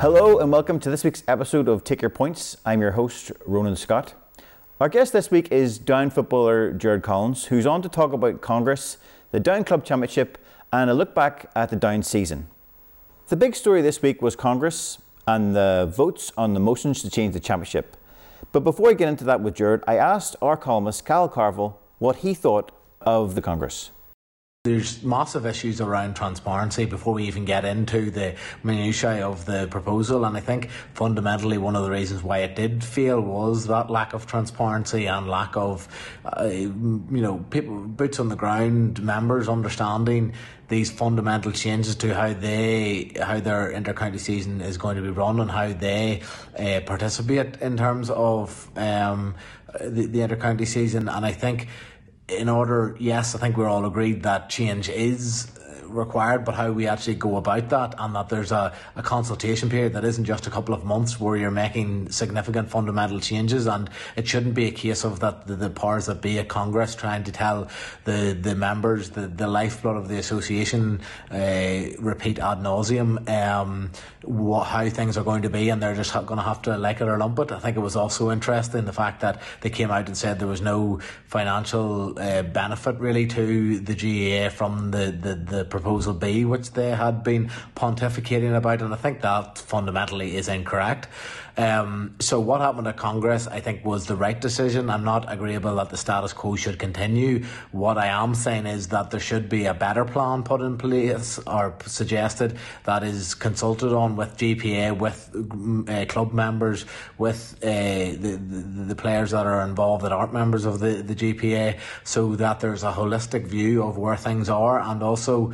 Hello and welcome to this week's episode of Take Your Points. I'm your host, Ronan Scott. Our guest this week is Down footballer Gerard Collins, who's on to talk about Congress, the Down Club Championship, and a look back at the Down season. The big story this week was Congress and the votes on the motions to change the championship. But before I get into that with Gerard, I asked our columnist, Cal Carville, what he thought of the Congress. There's massive issues around transparency before we even get into the minutiae of the proposal, and I think fundamentally one of the reasons why it did fail was that lack of transparency and lack of, uh, you know, people boots on the ground, members understanding these fundamental changes to how they how their intercounty season is going to be run and how they uh, participate in terms of um, the, the intercounty season, and I think in order, yes, I think we're all agreed that change is required, but how we actually go about that, and that there's a, a consultation period that isn't just a couple of months where you're making significant fundamental changes, and it shouldn't be a case of that the, the powers that be at Congress trying to tell the, the members, the, the lifeblood of the association, uh, repeat ad nauseum um, what, how things are going to be, and they're just going to have to like it or lump it. I think it was also interesting the fact that they came out and said there was no financial uh, benefit really to the GAA from the, the, the Proposal B, which they had been pontificating about, and I think that fundamentally is incorrect. Um, so what happened at Congress, I think, was the right decision. I'm not agreeable that the status quo should continue. What I am saying is that there should be a better plan put in place or suggested that is consulted on with GPA, with uh, club members, with uh, the, the, the players that are involved that aren't members of the, the GPA, so that there's a holistic view of where things are and also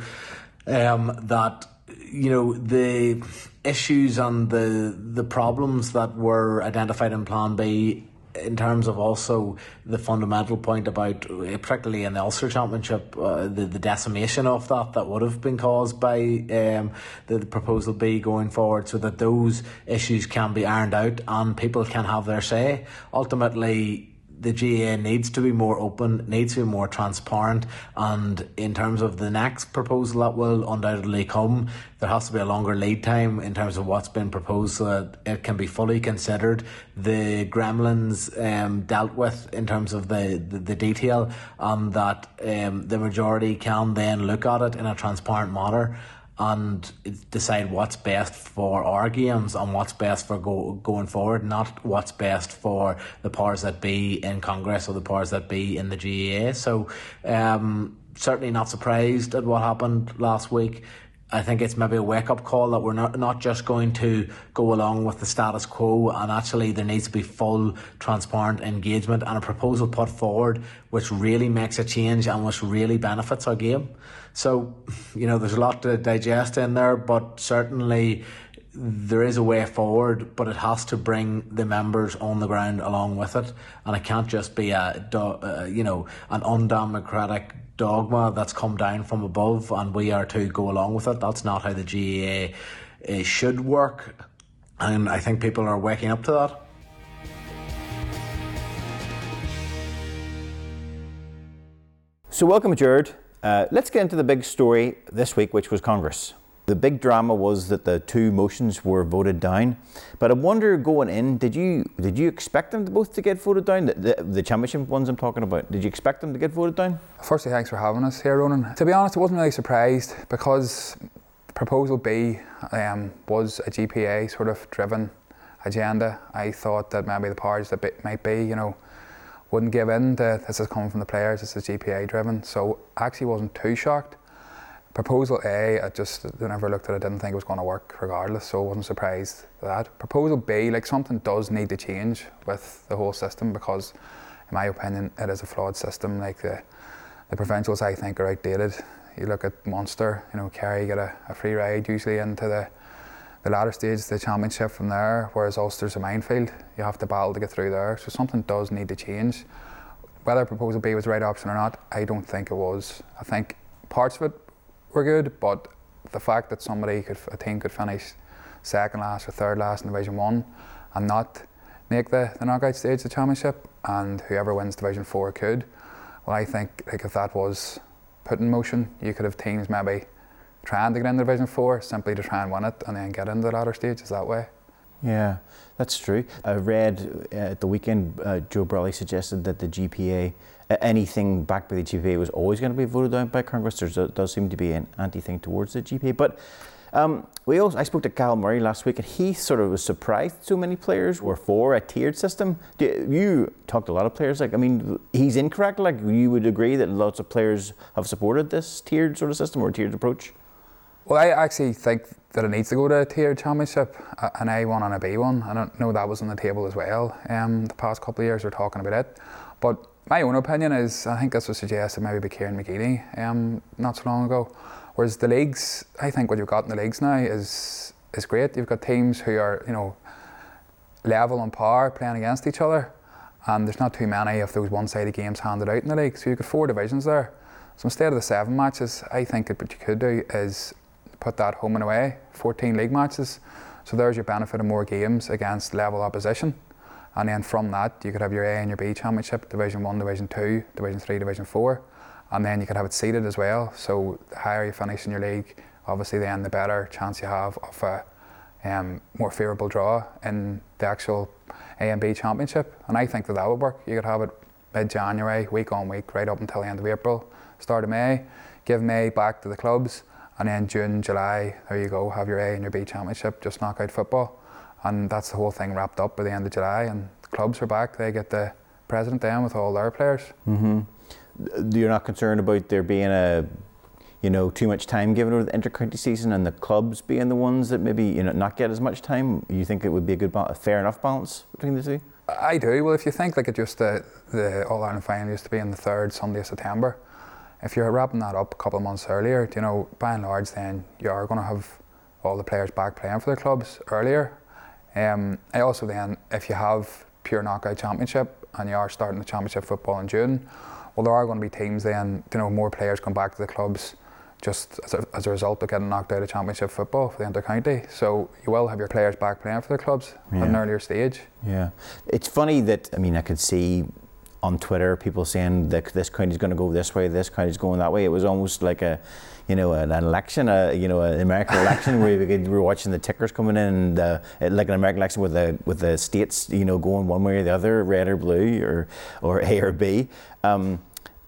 um, that you know the issues and the the problems that were identified in Plan B in terms of also the fundamental point about, particularly in the Ulster Championship, uh, the, the decimation of that that would have been caused by um, the, the proposal B going forward, so that those issues can be ironed out and people can have their say. Ultimately, the GAA needs to be more open, needs to be more transparent, and in terms of the next proposal that will undoubtedly come, there has to be a longer lead time in terms of what's been proposed so that it can be fully considered. The gremlins um, dealt with in terms of the, the, the detail, and that um, the majority can then look at it in a transparent manner and decide what's best for our games and what's best for go, going forward, not what's best for the powers that be in Congress or the powers that be in the GAA. So, um, certainly not surprised at what happened last week. I think it's maybe a wake up call that we're not, not just going to go along with the status quo and actually there needs to be full transparent engagement and a proposal put forward which really makes a change and which really benefits our game. So, you know, there's a lot to digest in there, but certainly there is a way forward, but it has to bring the members on the ground along with it, and it can't just be a, uh, you know, an undemocratic dogma that's come down from above and we are to go along with it. That's not how the GAA should work. And I think people are waking up to that. So, welcome, Gerard. Uh, let's get into the big story this week, which was Congress. The big drama was that the two motions were voted down. But I wonder, going in, did you did you expect them both to get voted down? The, the, the, championship ones I'm talking about. Did you expect them to get voted down? Firstly, thanks for having us here, Ronan. To be honest, I wasn't really surprised because proposal B um, was a GPA sort of driven agenda. I thought that maybe the powers that might be, you know, wouldn't give in. To, this is coming from the players. This is GPA driven. So I actually wasn't too shocked. Proposal A, I just whenever I looked at it, I didn't think it was going to work regardless, so I wasn't surprised at that. Proposal B, like something does need to change with the whole system because, in my opinion, it is a flawed system. Like the, the provincials, I think, are outdated. You look at Munster, you know, Kerry get a, a free ride usually into the the latter stage, of the championship from there, whereas Ulster's a minefield. You have to battle to get through there, so something does need to change. Whether proposal B was the right option or not, I don't think it was. I think parts of it were good, but the fact that somebody could, a team could finish second last or third last in Division One and not make the, the knockout stage of the championship, and whoever wins Division Four could. Well, I think like if that was put in motion, you could have teams maybe trying to get in Division 4 simply to try and win it and then get into the latter stages that way. Yeah, that's true. I read uh, at the weekend uh, Joe Brolly suggested that the GPA, uh, anything backed by the GPA, was always going to be voted down by Congress. There does seem to be an anti thing towards the GPA. But um, we also, I spoke to Cal Murray last week, and he sort of was surprised so many players were for a tiered system. You talked to a lot of players. Like, I mean, he's incorrect. Like, you would agree that lots of players have supported this tiered sort of system or tiered approach. Well, I actually think that it needs to go to a tiered championship, an A1 and a B1. I don't know that was on the table as well. Um, the past couple of years we're talking about it, but my own opinion is I think this was suggested maybe by Kieran McGeeney um, not so long ago. Whereas the leagues, I think what you've got in the leagues now is is great. You've got teams who are you know level on par playing against each other, and there's not too many of those one-sided games handed out in the league. So you've got four divisions there. So instead of the seven matches, I think what you could do is put that home and away, 14 league matches. So there's your benefit of more games against level opposition. And then from that, you could have your A and your B championship, Division 1, Division 2, Division 3, Division 4. And then you could have it seeded as well. So the higher you finish in your league, obviously then the better chance you have of a um, more favourable draw in the actual A and B championship. And I think that that would work. You could have it mid-January, week on week, right up until the end of April, start of May. Give May back to the clubs and then June, July, there you go, have your A and your B championship, just knockout football. And that's the whole thing wrapped up by the end of July. And the clubs are back, they get the president then with all their players. Mm-hmm. You're not concerned about there being a you know, too much time given over the intercounty season and the clubs being the ones that maybe you know not get as much time. You think it would be a good, a fair enough balance between the two? I do. Well, if you think like it just the the All Ireland final used to be on the third Sunday of September, if you're wrapping that up a couple of months earlier, you know, by and large, then you are going to have all the players back playing for their clubs earlier. Um, I also then, if you have pure knockout championship and you are starting the championship football in June, well, there are going to be teams then, you know, more players come back to the clubs just as a, as a result of getting knocked out of championship football for the inter-county. So you will have your players back playing for their clubs yeah. at an earlier stage. Yeah, it's funny that I mean I could see on Twitter, people saying that this county's going to go this way, this county's going that way. It was almost like a, you know, an election, a, you know, an American election where we, could, we were watching the tickers coming in, and, uh, like an American election with the with the states, you know, going one way or the other, red or blue, or or A or B. Um,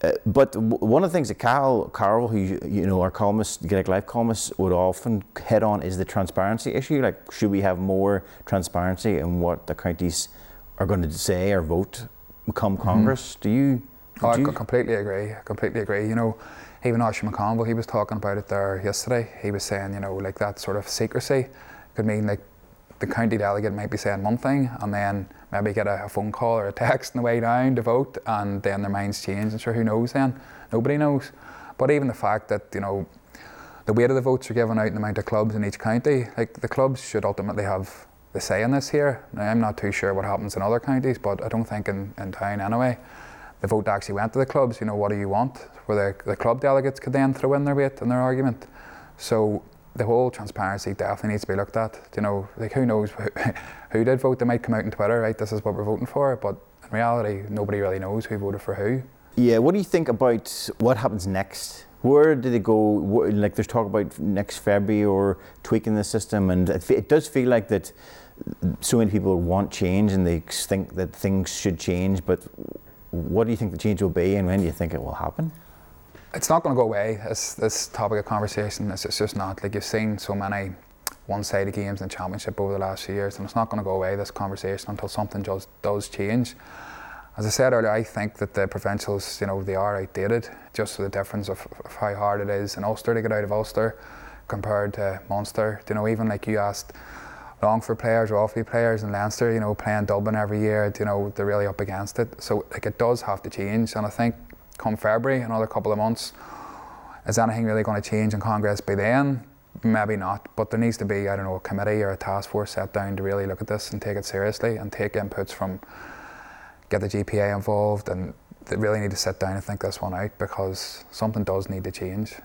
uh, but w- one of the things that Carl, Carl, who you know, our columnist, Gaelic Life columnist, would often hit on is the transparency issue. Like, should we have more transparency in what the counties are going to say or vote come. Congress. Mm-hmm. Do you? Oh, I completely agree. I completely agree. You know, even Archie McConville, he was talking about it there yesterday. He was saying, you know, like that sort of secrecy could mean like the county delegate might be saying one thing and then maybe get a, a, phone call or a text on the way down to vote and then their minds change and sure who knows then nobody knows but even the fact that you know the weight of the votes are given out in the amount of clubs in each county like the clubs should ultimately have the say in this here. Now, I'm not too sure what happens in other counties, but I don't think in, in Down anyway. The vote actually went to the clubs. You know, what do you want? Where the, the club delegates could then throw in their weight and their argument. So the whole transparency definitely needs to be looked at. You know, like who knows who, who did vote? They might come out on Twitter, right? This is what we're voting for, but in reality, nobody really knows who voted for who. Yeah. What do you think about what happens next? Where do they go? Like there's talk about next February or tweaking the system, and it, it does feel like that so many people want change and they think that things should change, but what do you think the change will be and when do you think it will happen? It's not going to go away, this, this topic of conversation. It's, it's just not. Like you've seen so many one-sided games in the championship over the last few years and it's not going to go away, this conversation, until something just does change. As I said earlier, I think that the provincials, you know, they are outdated, just for the difference of, of how hard it is in Ulster to get out of Ulster compared to Munster. You know, even like you asked, Longford players, Offaly players in Leinster, you know, playing Dublin every year, you know, they're really up against it. So like it does have to change and I think come February, another couple of months, is anything really going to change in Congress by then? Maybe not, but there needs to be, I don't know, a committee or a task force set down to really look at this and take it seriously and take inputs from, get the GPA involved and they really need to sit down and think this one out because something does need to change.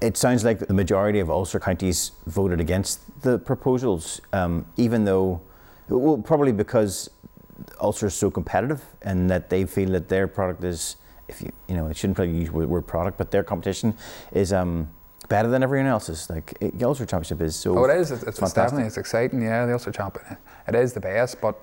It sounds like the majority of Ulster counties voted against the proposals, um, even though, well, probably because Ulster is so competitive and that they feel that their product is, if you, you know, it shouldn't probably use the word product, but their competition is um, better than everyone else's. Like it, the Ulster Championship is so. Oh, it is. It's, it's, it's definitely it's exciting. Yeah, the Ulster Championship. It is the best, but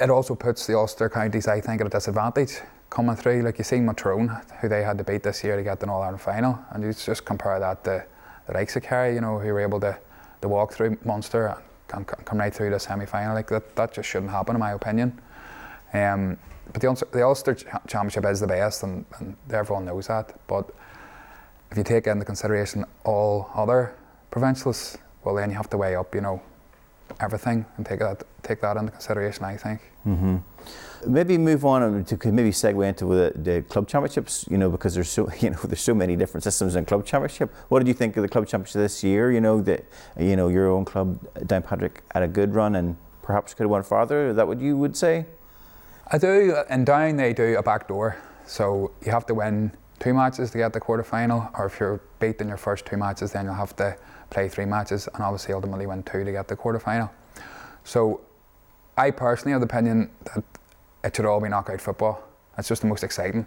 it also puts the Ulster counties, I think, at a disadvantage coming through. Like you see Matrone, who they had to beat this year to get the All Ireland final, and you just compare that to the likes of Kerry, you know, who were able to, to walk through Munster and come right through the semi final. Like that, that just shouldn't happen, in my opinion. Um, but the the Ulster Championship is the best, and, and everyone knows that. But if you take into consideration all other provincials, well, then you have to weigh up, you know, everything and take that take that into consideration. I think. Mm-hmm. Maybe move on to maybe segue into the, the, club championships. You know, because there's so you know there's so many different systems in club championship. What did you think of the club championship this year? You know that you know your own club Downpatrick had a good run and perhaps could have went farther. Is that what you would say? I do. In Down they do a back door, so you have to win two matches to get the quarter final, or if you're beat in your first two matches, then you'll have to play three matches and obviously ultimately win two to get the quarter final. So I personally have the opinion that it should all be knockout football. It's just the most exciting.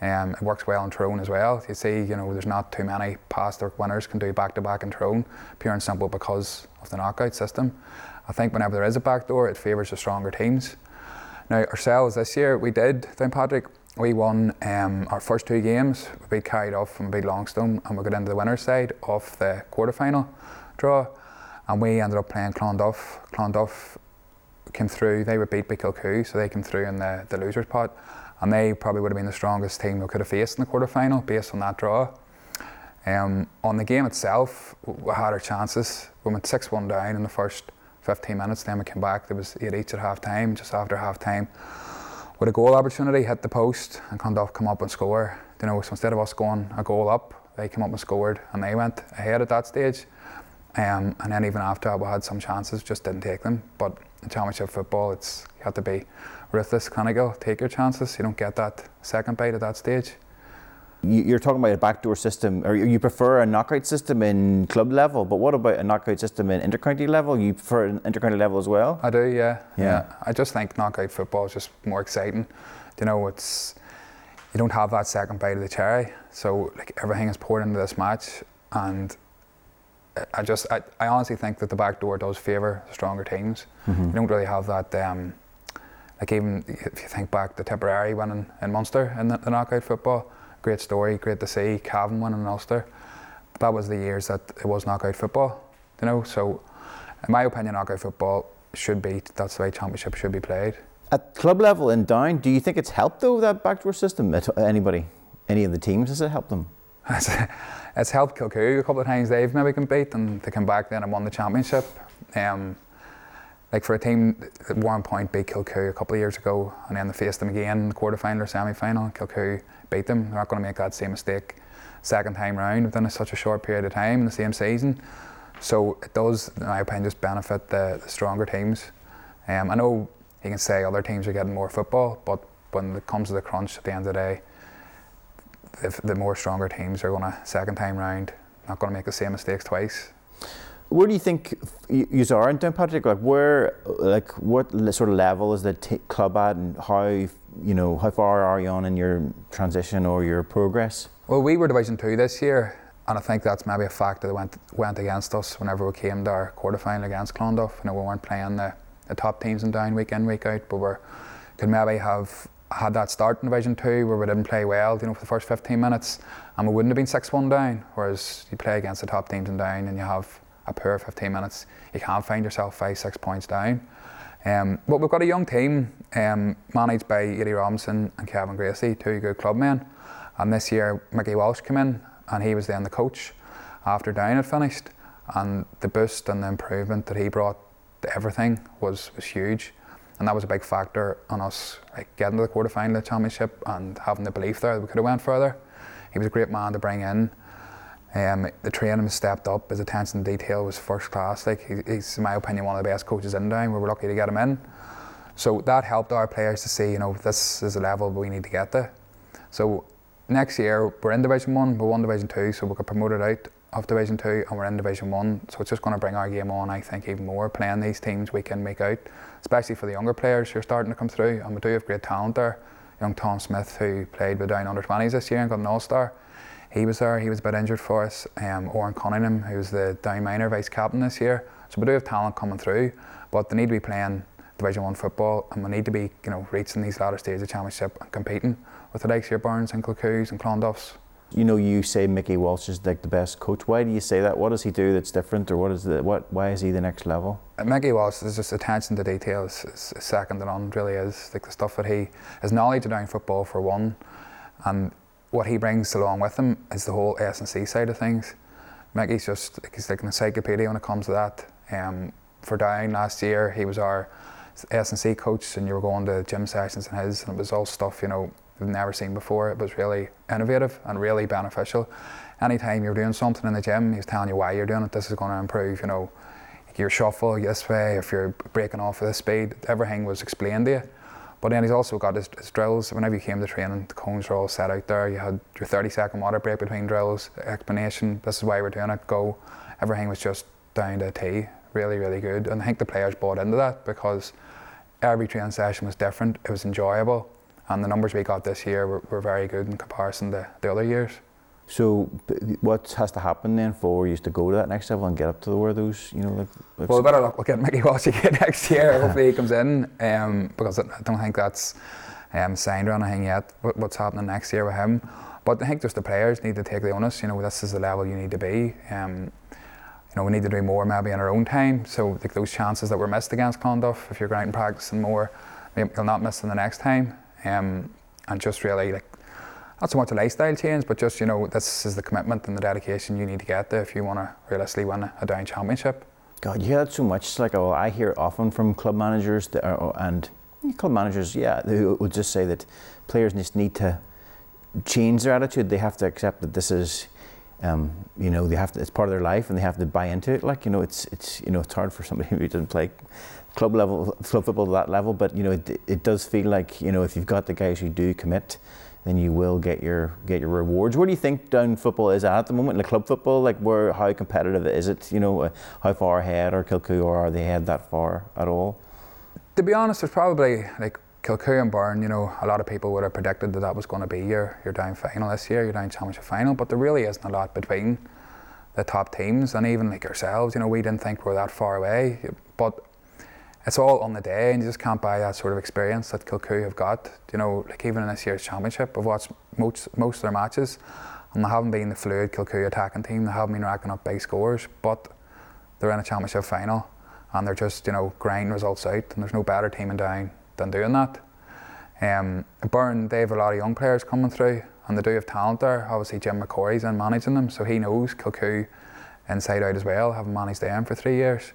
Um, it works well in Tyrone as well. You see, you know, there's not too many past or winners can do back to back in Tyrone, pure and simple because of the knockout system. I think whenever there is a backdoor, it favours the stronger teams. Now, ourselves this year, we did, Downpatrick, we won um, our first two games. We Carryduff and we beat Longstone, and we got into the winner's side of the quarter final draw. And we ended up playing Clonduff. Clonduff came through, they were beat Kilcoo, so they came through in the, the losers pot. And they probably would have been the strongest team we could have faced in the quarter final based on that draw. Um, on the game itself, we had our chances. We went 6 1 down in the first 15 minutes, then we came back. There was 8 each at half time, just after half time with a goal opportunity, hit the post, and Clonduff come up and score. You know, so instead of us going a goal up, they came up and scored, and they went ahead at that stage. Um, and then even after that, we had some chances, just didn't take them. But in championship football, it's you have to be ruthless, kind of go, take your chances. You don't get that second bite at that stage you're talking about a backdoor system, or you prefer a knockout system in club level, but what about a knockout system in intercounty level? You prefer an intercounty level as well? I do, yeah. yeah. yeah. I just think knockout football is just more exciting. You know, it's you don't have that second bite of the cherry, so like everything is poured into this match, and I just I, I honestly think that the back door does favour stronger teams. Mm-hmm. You don't really have that. Um, like even if you think back to Tipperary winning in Munster in the, the knockout football great story, great to see. Cavan winning in Ulster. That was the years that it was knockout football, you know. So, in my opinion, knockout football should be that's the way championship should be played. At club level and down, do you think it's helped though that backdoor system? Anybody, any of the teams, has it helped them? It's helped Kilcoo a couple of times. They've maybe compete and they come back then and won the championship. Um, like for a team at one point beat Kilcoo a couple of years ago and then they faced them again in the quarterfinal or semi final. Kilcoo beat them. They're not going to make that same mistake second time round within such a short period of time in the same season. So it does, in my opinion, just benefit the, the stronger teams. Um, I know you can say other teams are getting more football, but when it comes to the crunch at the end of the day, if the more stronger teams are going to second time round, not going to make the same mistakes twice. Where do you think you are in Downpatrick? Like where, like what sort of level is the t- club at, and how you know how far are you on in your transition or your progress? Well, we were Division Two this year, and I think that's maybe a factor that went went against us whenever we came to our quarter final against Clonduff. You know, we weren't playing the, the top teams in down week in week out, but we could maybe have had that start in Division Two where we didn't play well, you know, for the first 15 minutes, and we wouldn't have been 6-1 down. Whereas you play against the top teams in down, and you have a poor 15 minutes, you can find yourself five, six points down. Um, but we've got a young team um, managed by Eddie Robinson and Kevin Gracie, two good clubmen. And this year, Mickey Walsh came in and he was then the coach after Down had finished. And the boost and the improvement that he brought to everything was, was huge. And that was a big factor on us like, getting to the quarter final of the championship and having the belief there that we could have went further. He was a great man to bring in. Um, the training stepped up. His attention to detail was first class. Like he, he's, in my opinion, one of the best coaches in Down. We were lucky to get him in. So that helped our players to see, you know, this is the level we need to get to. So next year we're in Division One, we're one Division Two, so we got promoted out of Division Two, and we're in Division One. So it's just going to bring our game on, I think, even more. Playing these teams week in, week out, especially for the younger players who are starting to come through, and we do have great talent there. Young Tom Smith, who played with Down under 20s this year and got an All Star he was there. He was a bit injured for us. Um, Oran Cunningham, who's the Down Minor vice captain this year. So we do have talent coming through, but they need to be playing Division One football, and we need to be, you know, reaching these latter stages of championship and competing with the likes of your Burrens and Kilcoos and Clonduffs. You know, you say Mickey Walsh is like the best coach. Why do you say that? What does he do that's different, or what is the what? Why is he the next level? Uh, Mickey Walsh is just attention to detail is, is second to none. Really is like the stuff that he his knowledge of down football for one, and what he brings along with him is the whole S and C side of things. Mickey's just like, he's like an encyclopedia when it comes to that. Um, for Down last year, he was our S and C coach, and you were going to gym sessions and his, and it was all stuff you know we've never seen before. It was really innovative and really beneficial. Anytime you're doing something in the gym, he's telling you why you're doing it. This is going to improve, you know, your shuffle this way, if you're breaking off at this speed, everything was explained to you. But then he's also got his, his, drills. Whenever you came to training, the cones were all set out there. You had your 30 second water break between drills, explanation, this is why we're doing it, go. Everything was just down to a T. Really, really good. And I think the players bought into that because every training session was different. It was enjoyable and the numbers we got this year were, were very good in comparison to the other years. So, what has to happen then for you to go to that next level and get up to where those, you know, like? Well, better luck with getting Mickey Walsh again next year. Hopefully, he comes in um, because I don't think that's um, signed or anything yet. What's happening next year with him? But I think just the players need to take the onus. You know, this is the level you need to be. Um, you know, we need to do more maybe in our own time. So, like those chances that were missed against Clonduff, if you're going out and practicing more, you'll not miss them the next time um, and just really like not so much a lifestyle change, but just you know this is the commitment and the dedication you need to get there if you want to realistically win a down championship. God, you hear that so much. Like, oh, I hear often from club managers that are, and club managers, yeah, they would just say that players just need to change their attitude. They have to accept that this is, um, you know, they have to. It's part of their life, and they have to buy into it. Like, you know, it's it's you know, it's hard for somebody who doesn't play club level, club football to that level. But you know, it, it does feel like you know if you've got the guys who do commit, then you will get your get your rewards. Where do you think down football is at, the moment? Like club football, like where how competitive is it? You know, uh, how far ahead are Kilcoo or are they ahead that far at all? To be honest, there's probably like Kilcoo and Burren. You know, a lot of people would have predicted that that was going to be your your down final this year, your down championship final. But there really isn't a lot between the top teams, and even like ourselves. You know, we didn't think we we're that far away, but it's all on the day, and you just can't buy that sort of experience that Kilcoo have got. You know, like even in this year's championship, I've watched most most of their matches, and they haven't been the fluid Kilcoo attacking team. They haven't been racking up big scores, but they're in a championship final, and they're just you know grinding results out. And there's no better team in down than doing that. Um, Burren, they have a lot of young players coming through, and they do have talent there. Obviously, Jim McCorry's in managing them, so he knows Kilcoo inside out as well, having managed them for three years.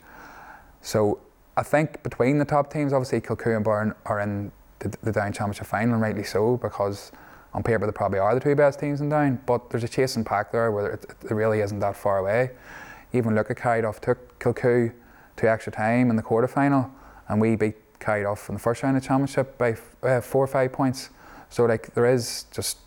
So I think between the top teams, obviously Kilcoo and Burren are in the, the Down Championship final, and rightly so, because on paper they probably are the two best teams in Down. But there's a chasing pack there where it, it really isn't that far away. Even Luca Carryduff took Kilcoo to extra time in the quarter final, and we beat Carryduff in the first round of championship by uh, four or five points. So like there is just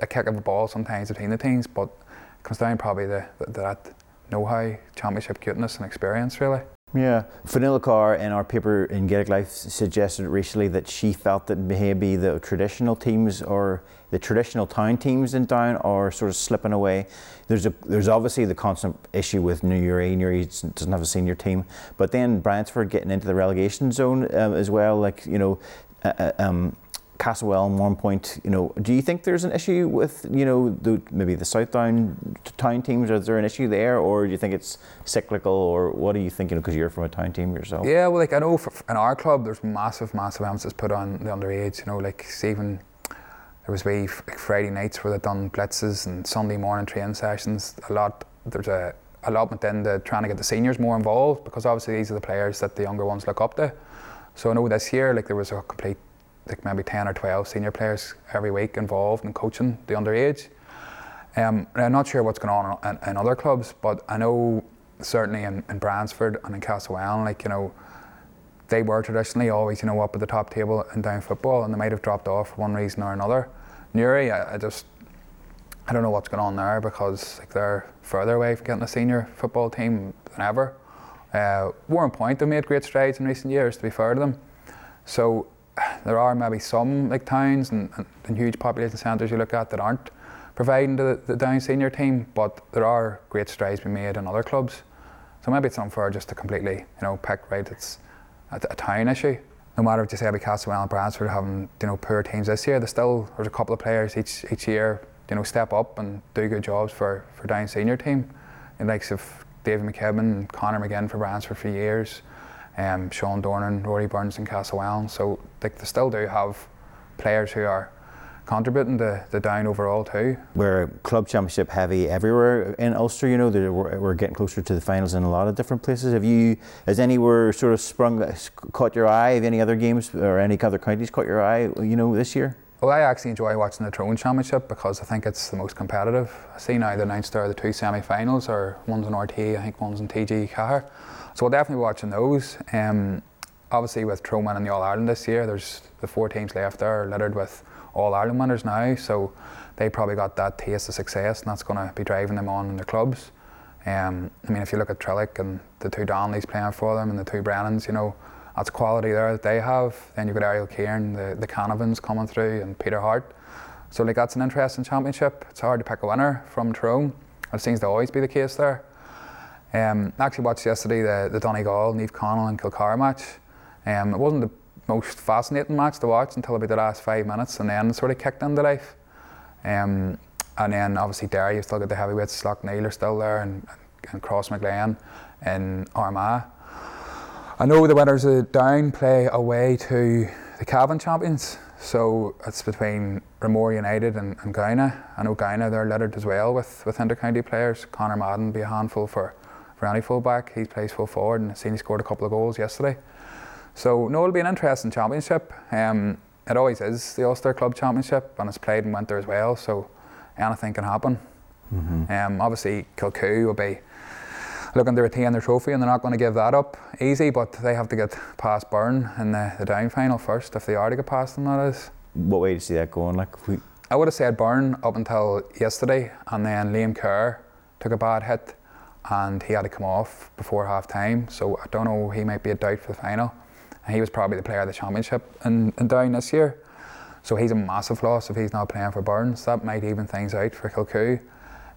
a kick of a ball sometimes between the teams, but it comes down probably to, to that know-how, championship cuteness and experience really. Yeah, Fionnuala Carr in our paper in Gaelic Life suggested recently that she felt that maybe the traditional teams or the traditional town teams in Down are sort of slipping away. There's a there's obviously the constant issue with New Newry. Newry doesn't have a senior team, but then Bryansford getting into the relegation zone um, as well. Like you know, uh, uh um, Castlewellan and one point, you know, do you think there's an issue with, you know, the, maybe the Southdown town teams? Is there an issue there, or do you think it's cyclical, or what are you thinking? Because you're from a town team yourself. Yeah, well, like I know for, in our club, there's massive, massive emphasis put on the underage. You know, like even there was wee like Friday nights where they done blitzes and Sunday morning training sessions. A lot. There's a allotment into trying to get the seniors more involved because obviously these are the players that the younger ones look up to. So I know this year, like there was a complete like maybe 10 or 12 senior players every week involved in coaching the underage. Um, I'm not sure what's going on in, in, other clubs, but I know certainly in, in Bryansford and in Castlewellan, like, you know, they were traditionally always, you know, up at the top table in down football and they might have dropped off for one reason or another. Newry, I, I just, I don't know what's going on there because like, they're further away from getting a senior football team than ever. Uh, Warrenpoint have made great strides in recent years, to be fair to them. So there are maybe some like towns and, and, and huge population centres you look at that aren't providing to the, the down senior team, but there are great strides being made in other clubs. So maybe it's unfair just to completely, you know, pick right. It's a, a town issue. No matter what you say about Castlewellan and Bryansford having, you know, poor teams this year, there's still there's a couple of players each each year, you know, step up and do good jobs for for down senior team. The likes of David McKibben, and Conor McGinn for Bryansford for years, um, Sean Dornan, Rory Burns and Castlewellan. So like, they still do have players who are contributing to the down overall too. We're club championship heavy everywhere in Ulster. You know, we're, we're getting closer to the finals in a lot of different places. Have you, has anywhere sort of sprung, caught your eye? Have any other games or any other counties caught your eye? You know, this year? Well, I actually enjoy watching the Tyrone Championship because I think it's the most competitive. I see now the announced are the two semi-finals, or one's in RT, I think one's in TG Ceathair. So I'll definitely be watching those. Um, obviously, with Tyrone in the All Ireland this year, there's the four teams left there littered with all Ireland winners now, so they probably got that taste of success, and that's going to be driving them on in their clubs. Um, I mean, if you look at Trillick and the two Donnellys playing for them, and the two Brennans, you know, that's quality there that they have. Then you've got Errigal Ciarán, the, the Canavans coming through, and Peter Hart. So, like, that's an interesting championship. It's hard to pick a winner from Tyrone. It seems to always be the case there. Um, I actually watched yesterday the, the Donegal, Naomh Conaill and Kilcar match. Um, it wasn't the most fascinating match to watch until about the last five minutes, and then sort of kicked into life. Um, and then obviously Derry, you've still got the heavyweights, Slaughtneil are still there, and, and Crossmaglen and Armagh. I know the winners of Down play away to the Cavan champions, so it's between Ramor United and, and Gowna. I know Gowna, they're littered as well with, with inter-county players. Connor Madden be a handful for, for any fullback. He plays full forward and I seen he scored a couple of goals yesterday. So no, it'll be an interesting championship. Um, it always is the Ulster Club Championship, and it's played in winter as well. So anything can happen. Mm-hmm. Um, obviously, Kilcoo will be looking to retain their trophy, and they're not going to give that up easy. But they have to get past Burren in the, the down final first, if they are to get past them. That is. What way do you see that going? Like, we... I would have said Burren up until yesterday, and then Liam Kerr took a bad hit, and he had to come off before half time. So I don't know. He might be a doubt for the final and he was probably the player of the championship in, in Down this year. So he's a massive loss if he's not playing for Burns. That might even things out for Kilcoo.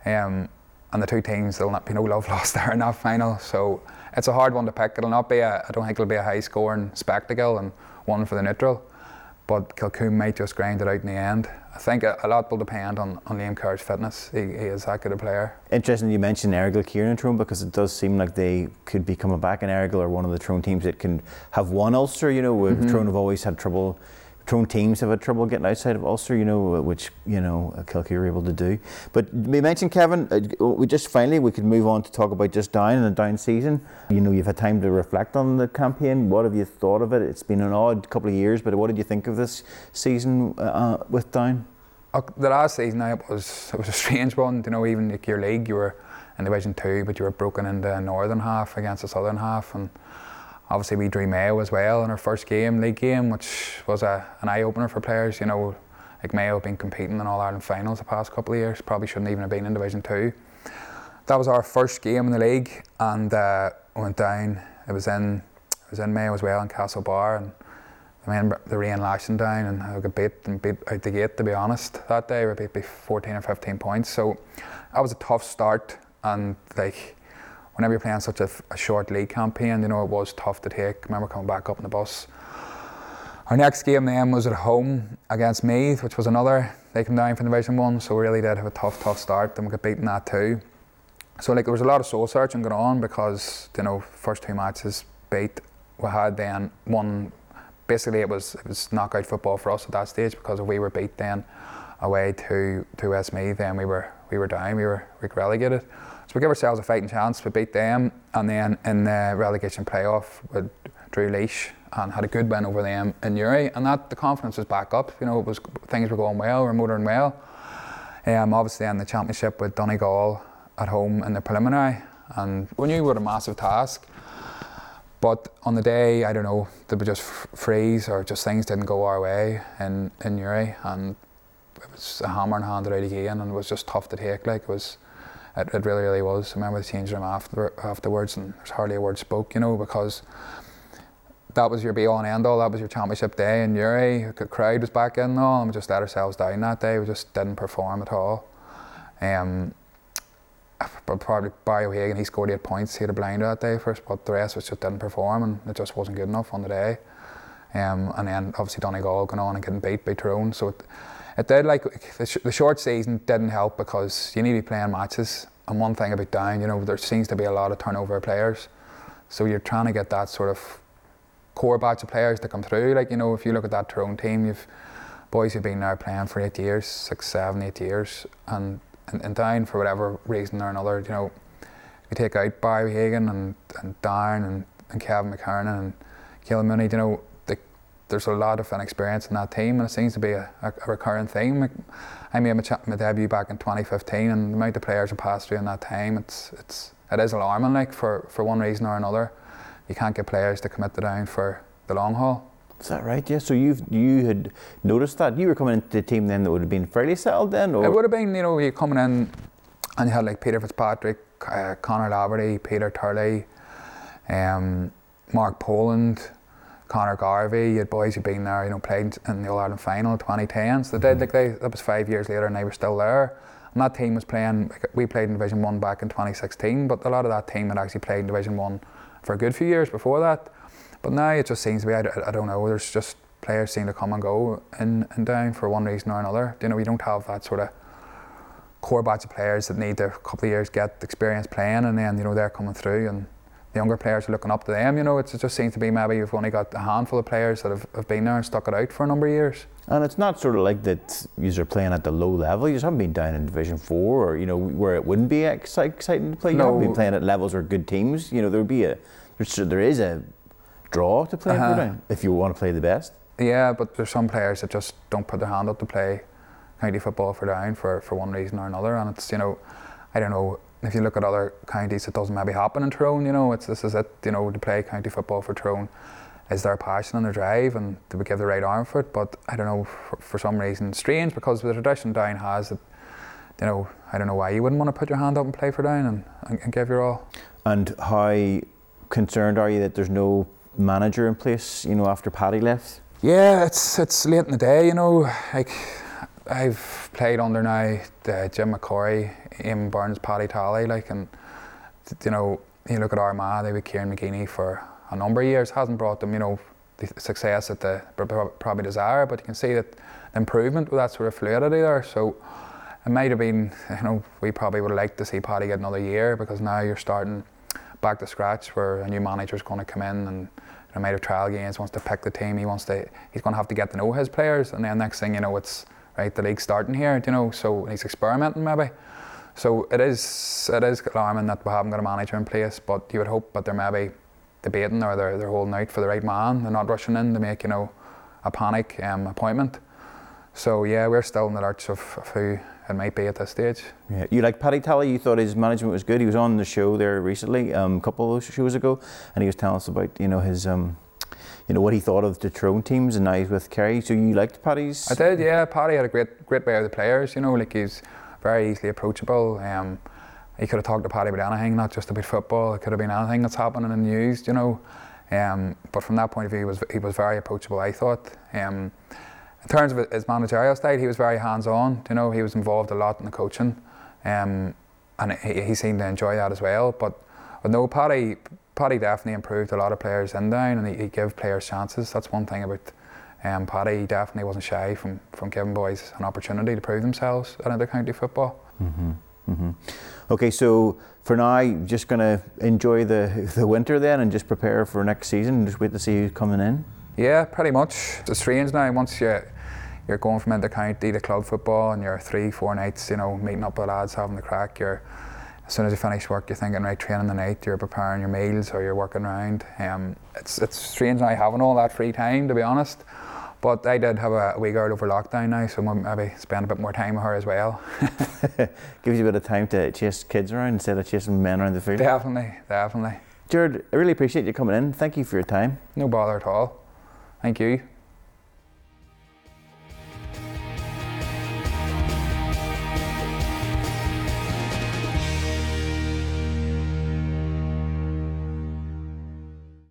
Um, and the two teams, there'll not be no love lost there in that final. So it's a hard one to pick. It'll not be a, I don't think it'll be a high scoring spectacle and one for the neutral but Kilcoo might just grind it out in the end. I think a, a lot will depend on, on Liam Kerr's fitness. He, he, is that good a player. Interesting you mentioned Errigal Ciarán and Tyrone because it does seem like they could be coming back in Errigal or one of the Tyrone teams that can have one Ulster. You know, mm-hmm. Tyrone have always had trouble Tyrone teams have had trouble getting outside of Ulster, you know, which you know Kilcoo are able to do. But we mentioned Kevin. Uh, we just finally we could move on to talk about just down and the down season. You know, you've had time to reflect on the campaign. What have you thought of it? It's been an odd couple of years, but what did you think of this season uh, uh with down? Uh, the last season, it was it was a strange one. You know, even like your league, you were in Division Two, but you were broken into the northern half against the southern half, and obviously we drew Mayo as well in our first game, league game, which was a, an eye opener for players. You know, like Mayo have been competing in All Ireland finals the past couple of years, probably shouldn't even have been in Division Two. That was our first game in the league, and uh, went down. It was in it was in Mayo as well in Castlebar, and the men the rain lashing down, and I got beat and beat out the gate. To be honest, that day we beat by 14 or 15 points. So that was a tough start, and like whenever you're playing such a, a, short league campaign, you know, it was tough to take. I remember coming back up in the bus. Our next game then was at home against Meath, which was another, they came down from Division 1, so we really did have a tough, tough start, and we got beaten that too. So like there was a lot of soul searching going on because, you know, first two matches beat, we had then one, basically it was, it was knockout football for us at that stage because if we were beat then away to, to Westmeath, then we were, we were down, we were, we were relegated. So we gave ourselves a fighting chance. We beat them, and then in the relegation playoff, we drew Laois and had a good win over them in Newry, and that the confidence was back up. You know, it was things were going well, we were motoring well. Um, obviously, in the championship with Donegal at home in the preliminary, and we knew we had a massive task. But on the day, I don't know, there was just freeze or just things didn't go our way in, in Newry, and it was a hammer and handed out again, and it was just tough to take. Like it was, it, it really, really was. I remember the changing room after, afterwards, and there's hardly a word spoke, you know, because that was your be all and end all. That was your championship day in Newry. The crowd was back in and all, and we just let ourselves down that day. We just didn't perform at all. Um, but probably Barry O'Hagan, he scored eight points. He had a blinder that day first, but the rest was just didn't perform and it just wasn't good enough on the day. Um, and then obviously Donegal going on and getting beat by Tyrone. So it, it did like the, sh- the short season didn't help because you need to be playing matches. And one thing about Down, you know, there seems to be a lot of turnover of players. So you're trying to get that sort of core batch of players to come through. Like, you know, if you look at that Tyrone team, you've boys who've been there playing for eight years, six, seven, eight years, and, and, and Down for whatever reason or another, you know, you take out Barry Hagan and, and Darren and, and Kevin McKernan and Caolan Mooney, you know, there's a lot of inexperience in that team, and it seems to be a, a, a recurring theme. I made my, my, debut back in 2015, and the amount of players who passed through in that time, it's it's it is alarming. Like for, for one reason or another, you can't get players to commit the down for the long haul. Is that right? Yeah. So you you had noticed that you were coming into the team then that would have been fairly settled then, or it would have been. You know, you coming in, and you had like Peter Fitzpatrick, uh, Conor Laverty, Peter Turley, um, Mark Poland. Conor Garvey, you had boys who'd been there, you know, played in the All Ireland final 2010. So they did mm-hmm. like they that was five years later and they were still there. And that team was playing we played in Division One back in 2016, but a lot of that team had actually played in Division One for a good few years before that. But now it just seems to be I, I don't know, there's just players seem to come and go in and down for one reason or another. You know, we don't have that sort of core batch of players that need a couple of years get experience playing and then, you know, they're coming through and younger players are looking up to them. You know, it just seems to be maybe you've only got a handful of players that have, have been there and stuck it out for a number of years. And it's not sort of like that you are playing at the low level. You just haven't been down in Division Four, or you know where it wouldn't be exciting to play. You no. haven't been playing at levels or good teams. You know there would be a there's, there is a draw to play uh-huh. if you want to play the best. Yeah, but there's some players that just don't put their hand up to play county football for down for, for one reason or another, and it's you know I don't know if you look at other counties, it doesn't maybe happen in Tyrone. You know, it's this is it. You know, to play county football for Tyrone is their passion and their drive, and they would give the right arm for it. But I don't know for, for some reason, strange because the tradition Down has that. You know, I don't know why you wouldn't want to put your hand up and play for Down and, and, and give your all. And how concerned are you that there's no manager in place? You know, after Paddy left. Yeah, it's it's late in the day. You know, like I've played under now uh, Jim McCorry, Eamon Burns, Paddy Tally, like, and you know, you look at Armagh, they were Kieran McGeeney for a number of years, hasn't brought them, you know, the success that they probably desire, but you can see that improvement with that sort of fluidity there. So it might have been, you know, we probably would have liked to see Paddy get another year because now you're starting back to scratch where a new manager's going to come in and you know, might have trial games, wants to pick the team, he wants to, he's going to have to get to know his players, and then next thing you know, it's right? The league's starting here, you know, so he's experimenting maybe. So it is it is alarming that we haven't got a manager in place, but you would hope that they're maybe debating or they're, they're holding out for the right man. They're not rushing in to make, you know, a panic um, appointment. So yeah, we're still in the lurch of, of who it might be at this stage. Yeah, you like Paddy Tally? You thought his management was good. He was on the show there recently, um, a couple of shows ago, and he was telling us about you know his um, you know what he thought of the Tyrone teams, and now he's with Kerry. So you liked Paddy's? I did, yeah. Paddy had a great great way of the players. You know, like he's very easily approachable. Um, he could have talked to Paddy about anything, not just about football. It could have been anything that's happening in the news, you know. Um, but from that point of view, he was he was very approachable. I thought. Um, in terms of his managerial style, he was very hands-on. You know, he was involved a lot in the coaching, um, and he, he seemed to enjoy that as well. But, but no, Paddy Paddy definitely improved a lot of players in down and he, he gave players chances. That's one thing about um, Paddy. He definitely wasn't shy from, from giving boys an opportunity to prove themselves at inter county football. Mm-hmm. Mm-hmm. Okay, so for now, just going to enjoy the, the winter then and just prepare for next season and just wait to see who's coming in? Yeah, pretty much. It's strange now once you, you're going from inter county to club football and you're three, four nights, you know, meeting up with lads, having the crack, you're as soon as you finish work, you're thinking, right, training the night, you're preparing your meals or you're working around. Um, it's, it's strange now having all that free time, to be honest. But I did have a, wee girl over lockdown now, so maybe spend a bit more time with her as well. Gives you a bit of time to chase kids around instead of chasing men around the field. Definitely, definitely. Gerard, I really appreciate you coming in. Thank you for your time. No bother at all. Thank you.